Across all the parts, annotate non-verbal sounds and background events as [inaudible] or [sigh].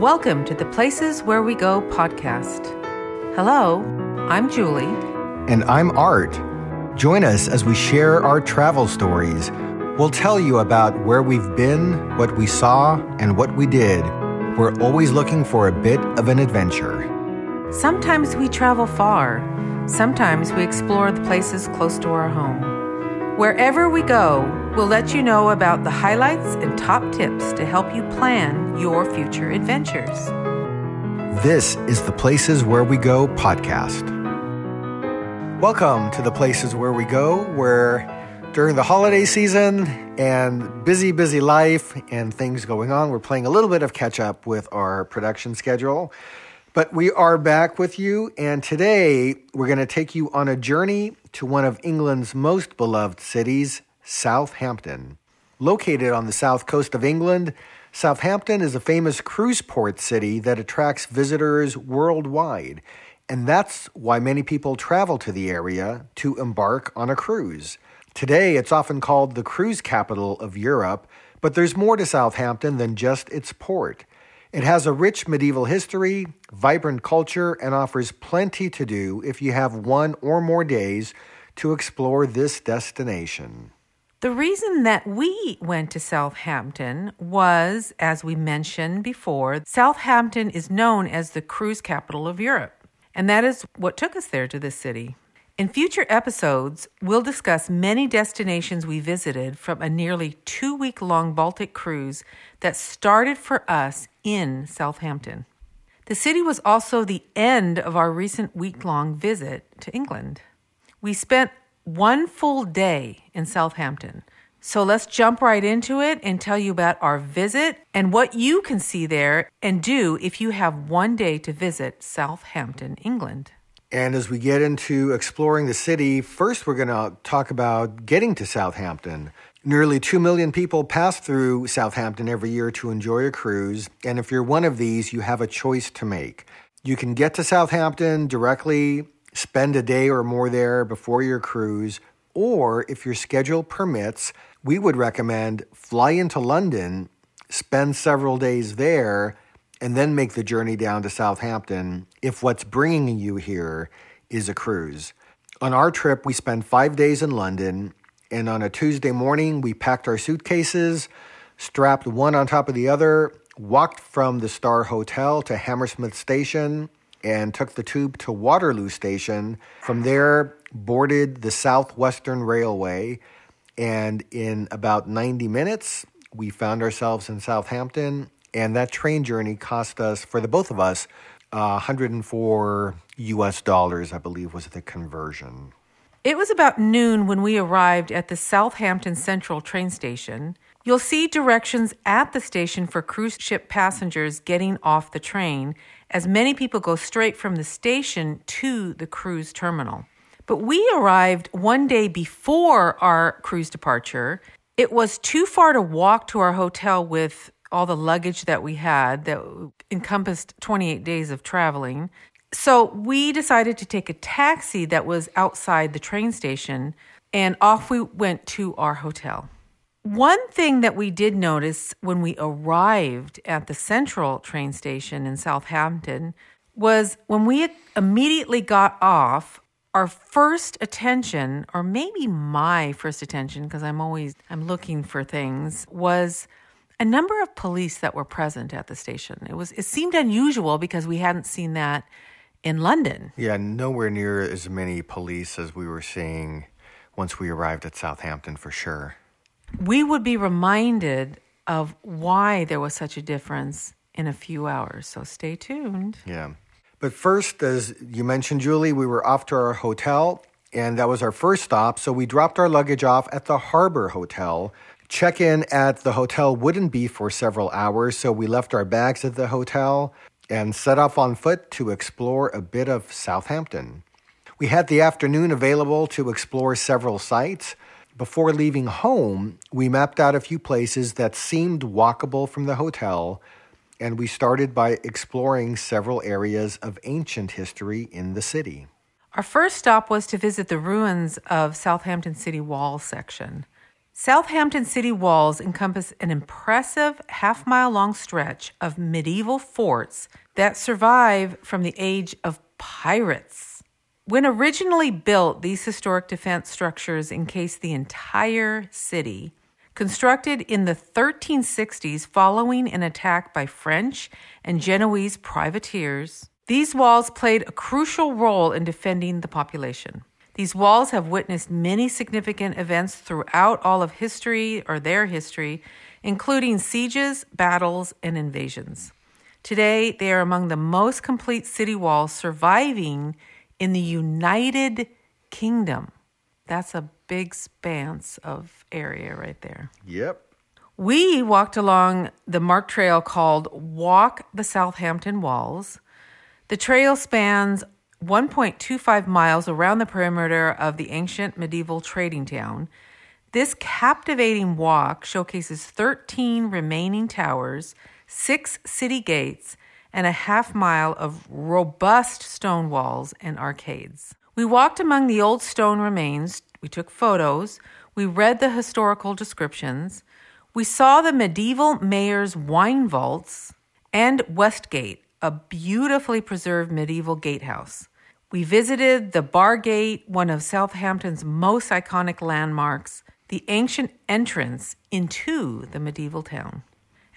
Welcome to the Places Where We Go podcast. Hello, I'm Julie. And I'm Art. Join us as we share our travel stories. We'll tell you about where we've been, what we saw, and what we did. We're always looking for a bit of an adventure. Sometimes we travel far, sometimes we explore the places close to our home. Wherever we go, we'll let you know about the highlights and top tips to help you plan your future adventures. This is the Places Where We Go podcast. Welcome to the Places Where We Go, where during the holiday season and busy, busy life and things going on, we're playing a little bit of catch up with our production schedule. But we are back with you, and today we're going to take you on a journey to one of England's most beloved cities, Southampton. Located on the south coast of England, Southampton is a famous cruise port city that attracts visitors worldwide, and that's why many people travel to the area to embark on a cruise. Today, it's often called the cruise capital of Europe, but there's more to Southampton than just its port. It has a rich medieval history, vibrant culture, and offers plenty to do if you have one or more days to explore this destination. The reason that we went to Southampton was, as we mentioned before, Southampton is known as the cruise capital of Europe. And that is what took us there to this city. In future episodes, we'll discuss many destinations we visited from a nearly two week long Baltic cruise that started for us in Southampton. The city was also the end of our recent week long visit to England. We spent one full day in Southampton. So let's jump right into it and tell you about our visit and what you can see there and do if you have one day to visit Southampton, England. And as we get into exploring the city, first we're going to talk about getting to Southampton. Nearly 2 million people pass through Southampton every year to enjoy a cruise, and if you're one of these, you have a choice to make. You can get to Southampton directly, spend a day or more there before your cruise, or if your schedule permits, we would recommend fly into London, spend several days there, and then make the journey down to Southampton if what's bringing you here is a cruise. On our trip, we spent five days in London, and on a Tuesday morning, we packed our suitcases, strapped one on top of the other, walked from the Star Hotel to Hammersmith Station, and took the tube to Waterloo Station. From there, boarded the Southwestern Railway, and in about 90 minutes, we found ourselves in Southampton and that train journey cost us, for the both of us, uh, 104 US dollars, I believe, was the conversion. It was about noon when we arrived at the Southampton Central train station. You'll see directions at the station for cruise ship passengers getting off the train, as many people go straight from the station to the cruise terminal. But we arrived one day before our cruise departure. It was too far to walk to our hotel with all the luggage that we had that encompassed 28 days of traveling. So we decided to take a taxi that was outside the train station and off we went to our hotel. One thing that we did notice when we arrived at the central train station in Southampton was when we immediately got off, our first attention, or maybe my first attention, because I'm always I'm looking for things, was a number of police that were present at the station. It was it seemed unusual because we hadn't seen that in London. Yeah, nowhere near as many police as we were seeing once we arrived at Southampton for sure. We would be reminded of why there was such a difference in a few hours. So stay tuned. Yeah. But first, as you mentioned, Julie, we were off to our hotel, and that was our first stop. So we dropped our luggage off at the Harbour Hotel, Check in at the hotel wouldn't be for several hours, so we left our bags at the hotel and set off on foot to explore a bit of Southampton. We had the afternoon available to explore several sites. Before leaving home, we mapped out a few places that seemed walkable from the hotel, and we started by exploring several areas of ancient history in the city. Our first stop was to visit the ruins of Southampton City Wall section. Southampton city walls encompass an impressive half mile long stretch of medieval forts that survive from the age of pirates. When originally built, these historic defense structures encased the entire city. Constructed in the 1360s following an attack by French and Genoese privateers, these walls played a crucial role in defending the population. These walls have witnessed many significant events throughout all of history or their history, including sieges, battles, and invasions. Today, they are among the most complete city walls surviving in the United Kingdom. That's a big spans of area right there. Yep. We walked along the marked trail called Walk the Southampton Walls. The trail spans 1.25 miles around the perimeter of the ancient medieval trading town. This captivating walk showcases 13 remaining towers, six city gates, and a half mile of robust stone walls and arcades. We walked among the old stone remains, we took photos, we read the historical descriptions, we saw the medieval mayor's wine vaults and Westgate, a beautifully preserved medieval gatehouse. We visited the Bar Gate, one of Southampton's most iconic landmarks, the ancient entrance into the medieval town.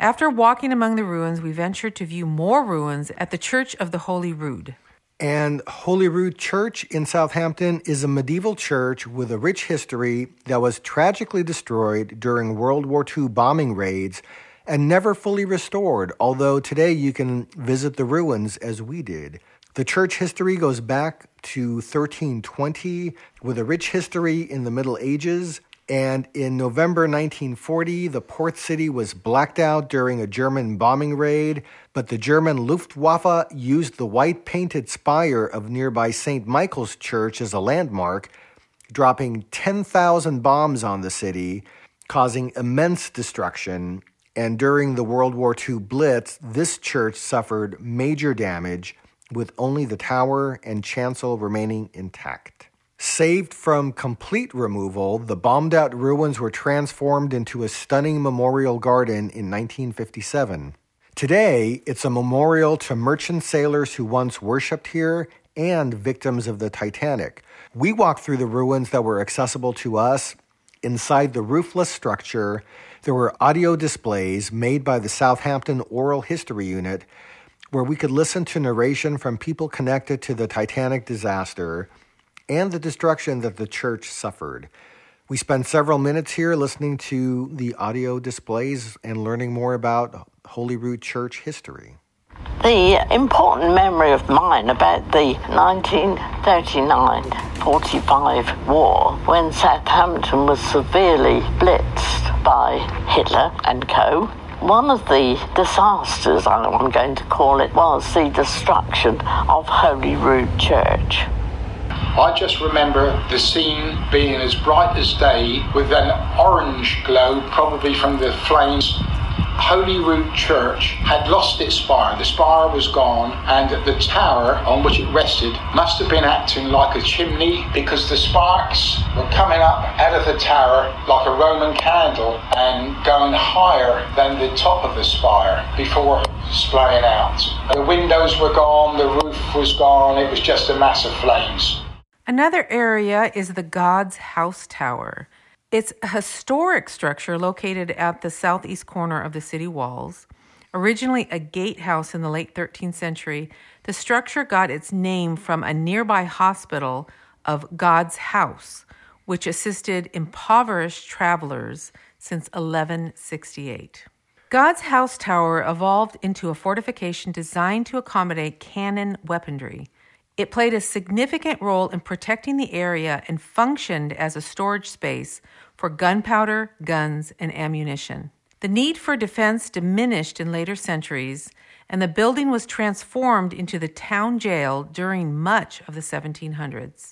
After walking among the ruins, we ventured to view more ruins at the Church of the Holy Rood. And Holyrood Church in Southampton is a medieval church with a rich history that was tragically destroyed during World War II bombing raids and never fully restored, although today you can visit the ruins as we did. The church history goes back to 1320 with a rich history in the Middle Ages. And in November 1940, the port city was blacked out during a German bombing raid, but the German Luftwaffe used the white painted spire of nearby St. Michael's Church as a landmark, dropping 10,000 bombs on the city, causing immense destruction and during the World War II Blitz, this church suffered major damage with only the tower and chancel remaining intact. Saved from complete removal, the bombed out ruins were transformed into a stunning memorial garden in 1957. Today, it's a memorial to merchant sailors who once worshipped here and victims of the Titanic. We walked through the ruins that were accessible to us. Inside the roofless structure, there were audio displays made by the Southampton Oral History Unit where we could listen to narration from people connected to the Titanic disaster and the destruction that the church suffered. We spent several minutes here listening to the audio displays and learning more about Holyrood Church history. The important memory of mine about the 1939 45 war, when Southampton was severely blitzed by Hitler and co. One of the disasters, I'm going to call it, was the destruction of Holyrood Church. I just remember the scene being as bright as day with an orange glow, probably from the flames Holy Holyrood Church had lost its spire. The spire was gone, and the tower on which it rested must have been acting like a chimney because the sparks were coming up out of the tower like a Roman candle and going higher than the top of the spire before splaying out. The windows were gone, the roof was gone, it was just a mass of flames. Another area is the God's House Tower. It's a historic structure located at the southeast corner of the city walls. Originally a gatehouse in the late 13th century, the structure got its name from a nearby hospital of God's House, which assisted impoverished travelers since 1168. God's House Tower evolved into a fortification designed to accommodate cannon weaponry. It played a significant role in protecting the area and functioned as a storage space for gunpowder, guns, and ammunition. The need for defense diminished in later centuries, and the building was transformed into the town jail during much of the 1700s.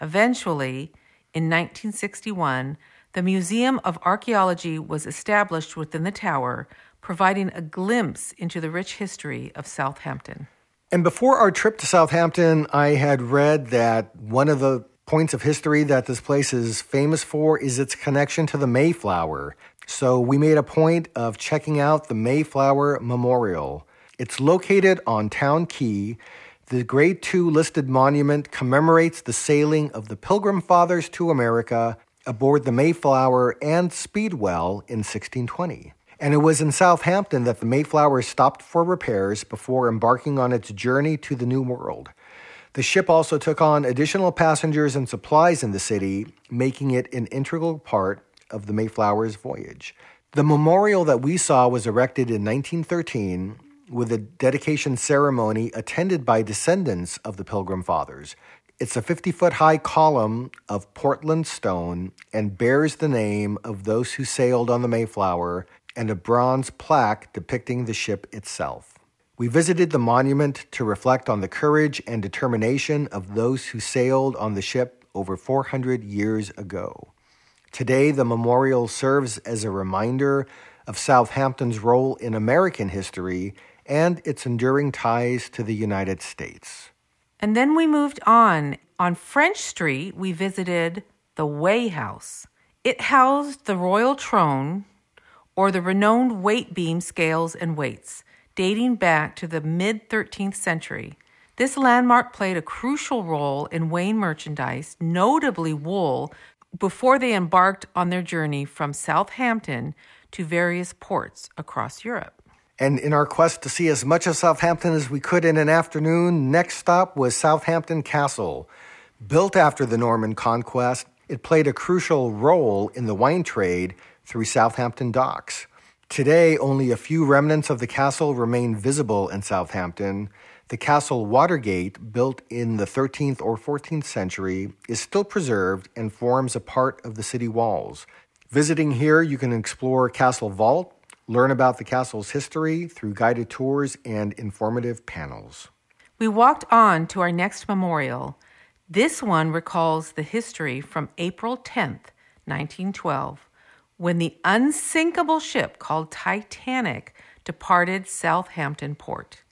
Eventually, in 1961, the Museum of Archaeology was established within the tower, providing a glimpse into the rich history of Southampton. And before our trip to Southampton, I had read that one of the points of history that this place is famous for is its connection to the Mayflower. So we made a point of checking out the Mayflower Memorial. It's located on Town Quay. The Grade 2 listed monument commemorates the sailing of the Pilgrim Fathers to America aboard the Mayflower and Speedwell in 1620. And it was in Southampton that the Mayflower stopped for repairs before embarking on its journey to the New World. The ship also took on additional passengers and supplies in the city, making it an integral part of the Mayflower's voyage. The memorial that we saw was erected in 1913 with a dedication ceremony attended by descendants of the Pilgrim Fathers. It's a 50 foot high column of Portland stone and bears the name of those who sailed on the Mayflower and a bronze plaque depicting the ship itself. We visited the monument to reflect on the courage and determination of those who sailed on the ship over 400 years ago. Today, the memorial serves as a reminder of Southampton's role in American history and its enduring ties to the United States. And then we moved on. On French Street, we visited the Weigh House. It housed the royal trone or the renowned weight beam scales and weights, dating back to the mid 13th century. This landmark played a crucial role in weighing merchandise, notably wool, before they embarked on their journey from Southampton to various ports across Europe. And in our quest to see as much of Southampton as we could in an afternoon, next stop was Southampton Castle. Built after the Norman conquest, it played a crucial role in the wine trade through Southampton docks. Today, only a few remnants of the castle remain visible in Southampton. The castle Watergate, built in the 13th or 14th century, is still preserved and forms a part of the city walls. Visiting here, you can explore Castle Vault, learn about the castle's history through guided tours and informative panels. We walked on to our next memorial. This one recalls the history from April 10th, 1912, when the unsinkable ship called Titanic departed Southampton Port.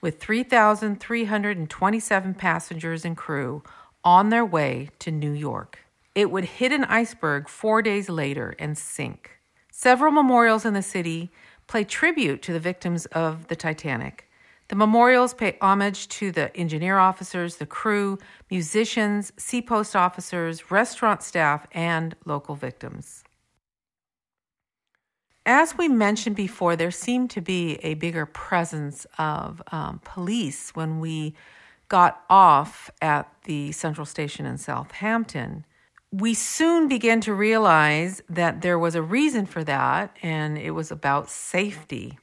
With 3,327 passengers and crew on their way to New York, it would hit an iceberg four days later and sink. Several memorials in the city pay tribute to the victims of the Titanic. The memorials pay homage to the engineer officers, the crew, musicians, seapost officers, restaurant staff, and local victims. As we mentioned before, there seemed to be a bigger presence of um, police when we got off at the central station in Southampton. We soon began to realize that there was a reason for that, and it was about safety.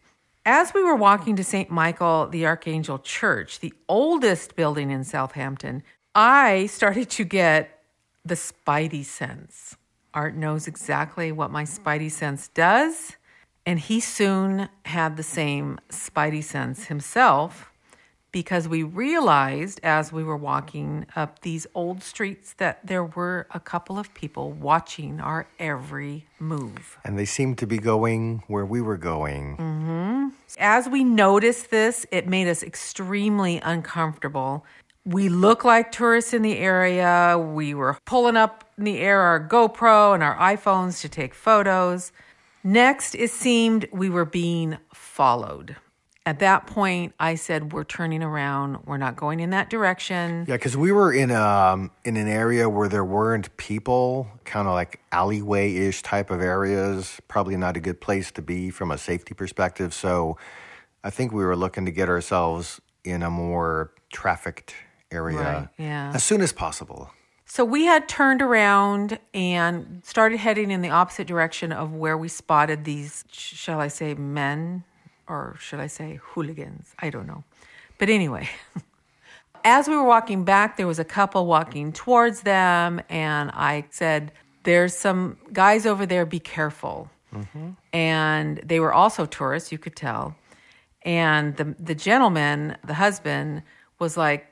As we were walking to St. Michael the Archangel Church, the oldest building in Southampton, I started to get the spidey sense. Art knows exactly what my spidey sense does, and he soon had the same spidey sense himself because we realized as we were walking up these old streets that there were a couple of people watching our every move. And they seemed to be going where we were going. Mm-hmm. As we noticed this, it made us extremely uncomfortable we look like tourists in the area. We were pulling up in the air our GoPro and our iPhones to take photos. Next, it seemed we were being followed. At that point, I said, "We're turning around. We're not going in that direction." Yeah, because we were in um in an area where there weren't people, kind of like alleyway ish type of areas. Probably not a good place to be from a safety perspective. So, I think we were looking to get ourselves in a more trafficked area Right, yeah. as soon as possible. So we had turned around and started heading in the opposite direction of where we spotted these, shall I say, men, or should I say hooligans? I don't know. But anyway, [laughs] as we were walking back, there was a couple walking towards them, and I said, There's some guys over there, be careful. Mm-hmm. And they were also tourists, you could tell. And the the gentleman, the husband, was like,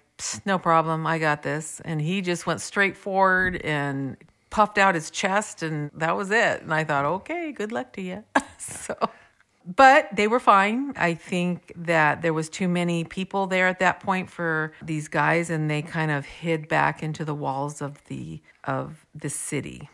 "No problem, I got this." And he just went straight forward and puffed out his chest, and that was it. And I thought, "Okay, good luck to you." [laughs] so but they were fine. I think that there was too many people there at that point for these guys, and they kind of hid back into the walls of the of the city.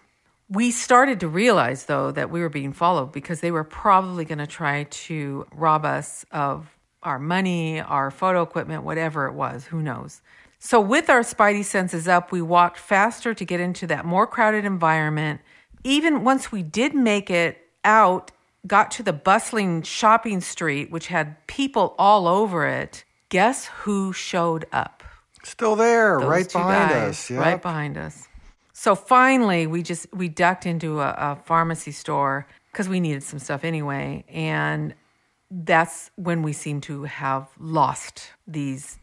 We started to realize, though, that we were being followed because they were probably going to try to rob us of our money, our photo equipment, whatever it was. Who knows? So, with our spidey senses up, we walked faster to get into that more crowded environment. Even once we did make it out, got to the bustling shopping street, which had people all over it, guess who showed up? Still there, Those right behind guys, us. Yep. Right behind us. So finally, we just we ducked into a, a pharmacy store because we needed some stuff anyway, and that's when we seemed to have lost these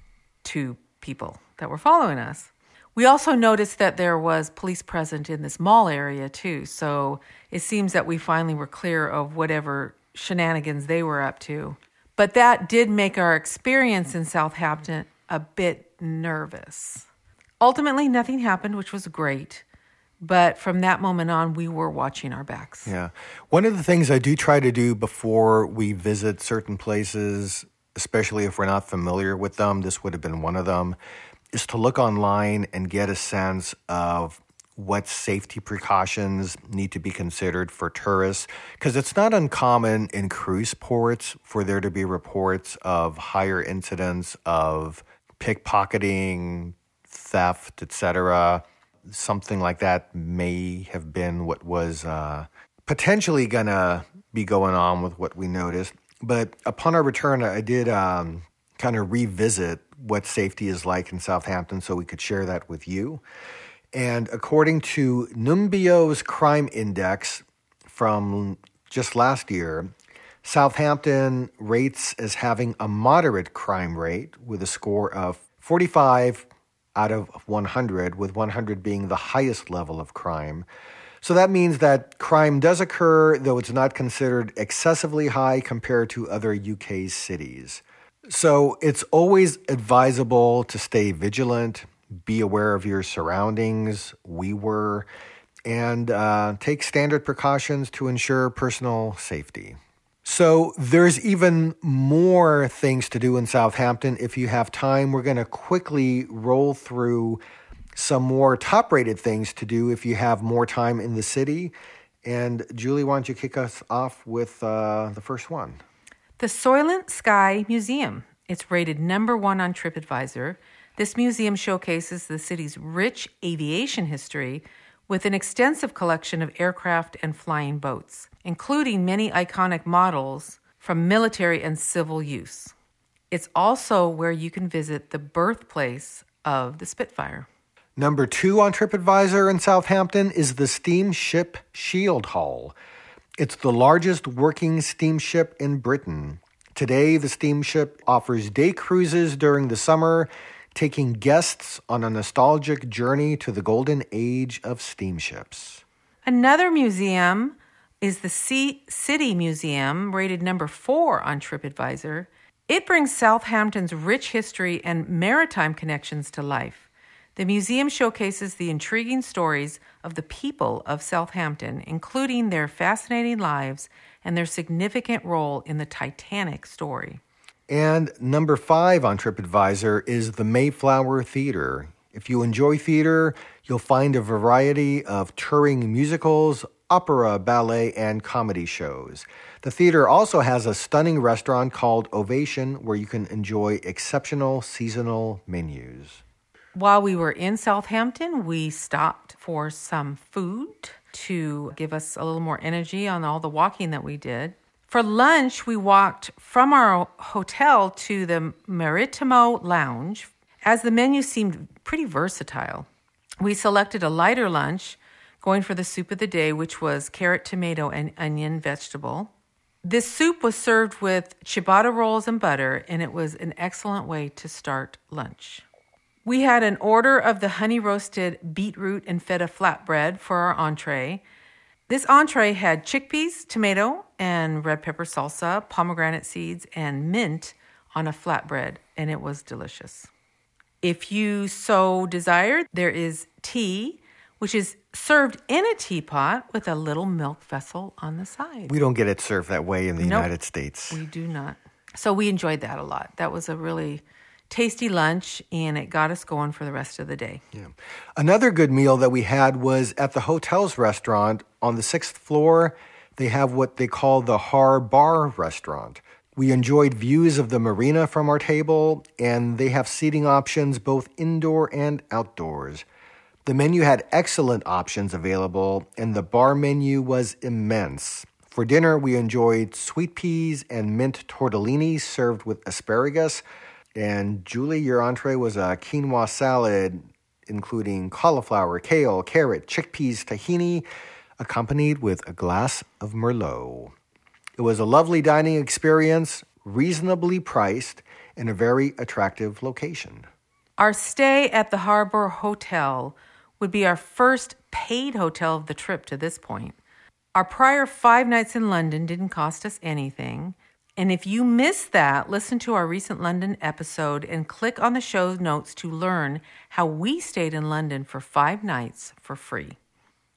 two people that were following us. We also noticed that there was police present in this mall area too, so it seems that we finally were clear of whatever shenanigans they were up to. But that did make our experience in Southampton a bit nervous. Ultimately, nothing happened, which was great. But from that moment on, we were watching our backs. Yeah. One of the things I do try to do before we visit certain places, especially if we're not familiar with them, this would have been one of them, is to look online and get a sense of what safety precautions need to be considered for tourists. Because it's not uncommon in cruise ports for there to be reports of higher incidents of pickpocketing, theft, etc something like that may have been what was uh, potentially going to be going on with what we noticed. But upon our return, I did um, kind of revisit what safety is like in Southampton so we could share that with you. And according to Numbeo's crime index from just last year, Southampton rates as having a moderate crime rate with a score of 45 out of 100, with 100 being the highest level of crime. So that means that crime does occur, though it's not considered excessively high compared to other UK cities. So it's always advisable to stay vigilant, be aware of your surroundings. We were, and uh, take standard precautions to ensure personal safety. So there's even more things to do in Southampton. If you have time, we're going to quickly roll through some more top rated things to do if you have more time in the city. And Julie, why don't you kick us off with uh, the first one? The Solent Sky Museum. It's rated number one on TripAdvisor. This museum showcases the city's rich aviation history with an extensive collection of aircraft and flying boats, including many iconic models from military and civil use. It's also where you can visit the birthplace of the Spitfire. Number two on TripAdvisor in Southampton is the Steamship Shieldhall. It's the largest working steamship in Britain. Today, the steamship offers day cruises during the summer taking guests on a nostalgic journey to the golden age of steamships. Another museum is the SeaCity Museum, rated number four on TripAdvisor. It brings Southampton's rich history and maritime connections to life. The museum showcases the intriguing stories of the people of Southampton, including their fascinating lives and their significant role in the Titanic story. And number five on TripAdvisor is the Mayflower Theater. If you enjoy theater, you'll find a variety of touring musicals, opera, ballet, and comedy shows. The theater also has a stunning restaurant called Ovation where you can enjoy exceptional seasonal menus. While we were in Southampton, we stopped for some food to give us a little more energy on all the walking that we did. For lunch, we walked from our hotel to the Maritimo Lounge, as the menu seemed pretty versatile. We selected a lighter lunch, going for the soup of the day, which was carrot, tomato, and onion vegetable. This soup was served with ciabatta rolls and butter, and it was an excellent way to start lunch. We had an order of the honey roasted beetroot and feta flatbread for our entree. This entree had chickpeas, tomato, and red pepper salsa, pomegranate seeds, and mint on a flatbread, and it was delicious. If you so desire, there is tea, which is served in a teapot with a little milk vessel on the side. We don't get it served that way in the Nope. United States. We do not. So we enjoyed that a lot. That was a really tasty lunch and it got us going for the rest of the day. Yeah. Another good meal that we had was at the hotel's restaurant on the sixth floor. They have what they call the Har Bar restaurant. We enjoyed views of the marina from our table, and they have seating options both indoor and outdoors. The menu had excellent options available, and the bar menu was immense. For dinner, we enjoyed sweet peas and mint tortellini served with asparagus. And Julie, your entree was a quinoa salad, including cauliflower, kale, carrot, chickpeas, tahini, accompanied with a glass of Merlot. It was a lovely dining experience, reasonably priced, in a very attractive location. Our stay at the Harbour Hotel would be our first paid hotel of the trip to this point. Our prior five nights in London didn't cost us anything. And if you missed that, listen to our recent London episode and click on the show notes to learn how we stayed in London for five nights for free.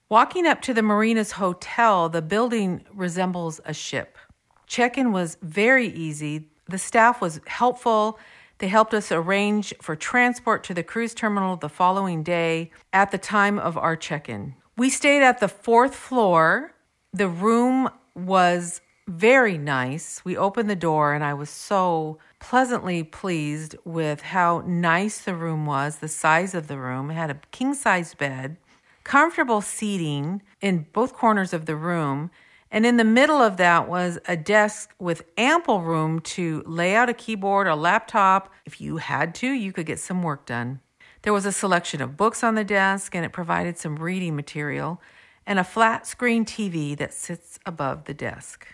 Walking up to the Marina's hotel, the building resembles a ship. Check in was very easy. The staff was helpful. They helped us arrange for transport to the cruise terminal the following day at the time of our check in. We stayed at the fourth floor. The room was very nice. We opened the door, and I was so pleasantly pleased with how nice the room was, the size of the room. It had a king size bed comfortable seating in both corners of the room. And in the middle of that was a desk with ample room to lay out a keyboard, a laptop. If you had to, you could get some work done. There was a selection of books on the desk, and it provided some reading material and a flat screen TV that sits above the desk.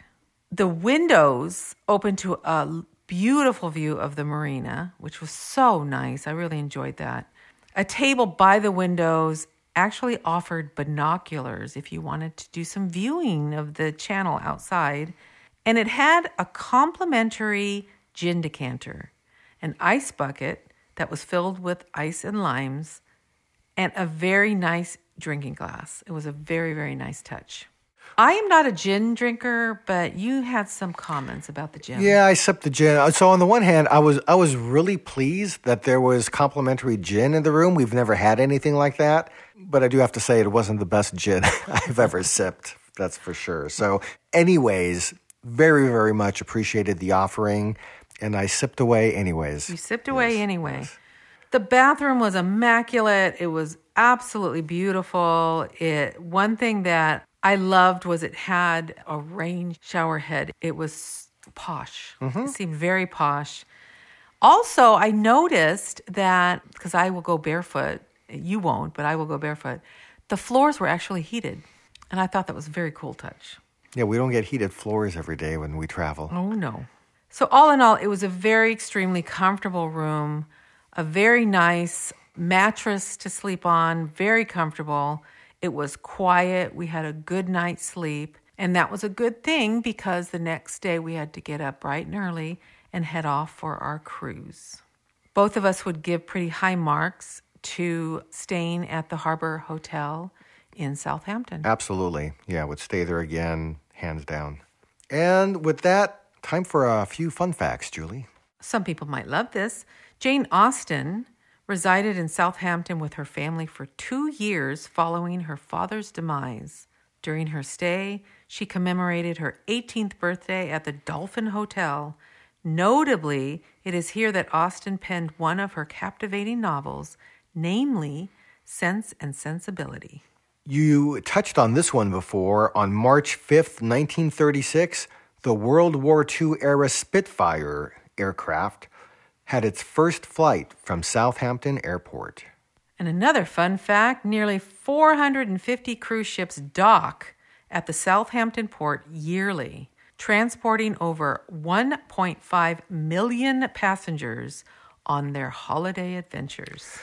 The windows open to a beautiful view of the marina, which was so nice. I really enjoyed that. A table by the windows actually offered binoculars if you wanted to do some viewing of the channel outside. And it had a complimentary gin decanter, an ice bucket that was filled with ice and limes, and a very nice drinking glass. It was a very, very nice touch. I am not a gin drinker, but you had some comments about the gin. Yeah, I sipped the gin. So on the one hand, I was I was really pleased that there was complimentary gin in the room. We've never had anything like that, but I do have to say it wasn't the best gin [laughs] I've ever sipped. That's for sure. So, anyways, very very much appreciated the offering, and I sipped away anyways. You sipped away anyway. The bathroom was immaculate. It was absolutely beautiful. It one thing that I loved was it had a rain shower head. It was posh. Mm-hmm. It seemed very posh. Also, I noticed that because I will go barefoot, you won't, but I will go barefoot. The floors were actually heated, and I thought that was a very cool touch. Yeah, we don't get heated floors every day when we travel. Oh, no. So, all in all, it was a very extremely comfortable room, a very nice mattress to sleep on, very comfortable. It was quiet. We had a good night's sleep. And that was a good thing because the next day we had to get up bright and early and head off for our cruise. Both of us would give pretty high marks to staying at the Harbour Hotel in Southampton. Absolutely. Yeah, would stay there again, hands down. And with that, time for a few fun facts, Julie. Some people might love this. Jane Austen resided in Southampton with her family for two years following her father's demise. During her stay, she commemorated her 18th birthday at the Dolphin Hotel. Notably, it is here that Austen penned one of her captivating novels, namely Sense and Sensibility. You touched on this one before. On March 5th, 1936, the World War II era Spitfire aircraft had its first flight from Southampton Airport. And another fun fact nearly 450 cruise ships dock at the Southampton port yearly, transporting over 1.5 million passengers on their holiday adventures.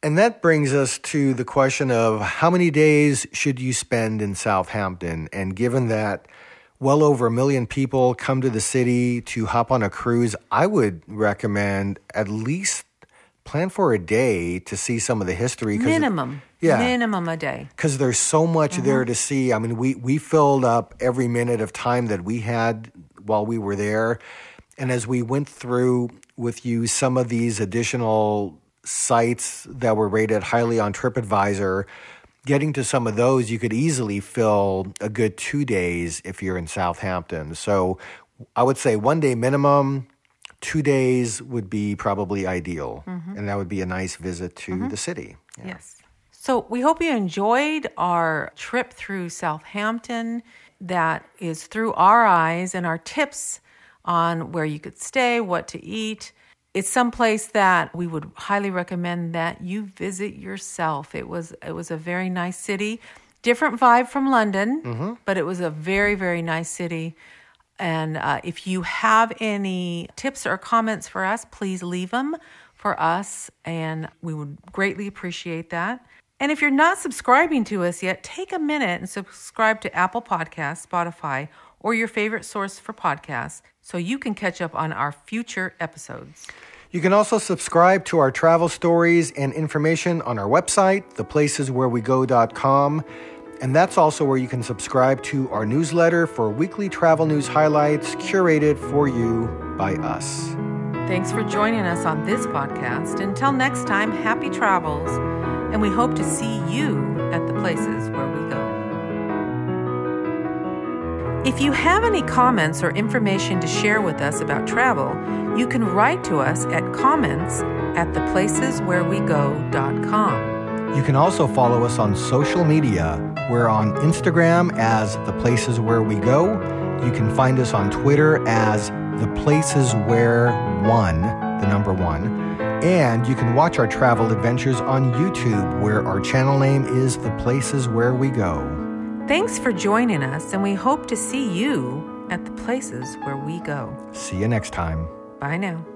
And that brings us to the question of how many days should you spend in Southampton? And given that well over a million people come to the city to hop on a cruise, I would recommend at least plan for a day to see some of the history. it- Minimum. Yeah. Minimum a day. because there's so much uh-huh. there to see. I mean, we we filled up every minute of time that we had while we were there, and as we went through with you some of these additional sites that were rated highly on TripAdvisor. Getting to some of those, you could easily fill a good two days if you're in Southampton. So I would say one day minimum, two days would be probably ideal. Mm-hmm. And that would be a nice visit to mm-hmm. the city. Yes. So we hope you enjoyed our trip through Southampton that is through our eyes and our tips on where you could stay, what to eat. It's someplace that we would highly recommend that you visit yourself. It was it was a very nice city, different vibe from London, but it was a very very nice city. And uh, if you have any tips or comments for us, please leave them for us, and we would greatly appreciate that. And if you're not subscribing to us yet, take a minute and subscribe to Apple Podcasts, Spotify, or your favorite source for podcasts so you can catch up on our future episodes. You can also subscribe to our travel stories and information on our website, theplaceswherewego.com. And that's also where you can subscribe to our newsletter for weekly travel news highlights curated for you by us. Thanks for joining us on this podcast. Until next time, happy travels, and we hope to see you at the places where If you have any comments or information to share with us about travel, you can write to us at comments at theplaceswherewego.com. You can also follow us on social media. We're on Instagram as The Places Where We Go. You can find us on Twitter as The Places Where One, the number one. And you can watch our travel adventures on YouTube, where our channel name is The Places Where We Go. Thanks for joining us, and we hope to see you at the places where we go. See you next time. Bye now.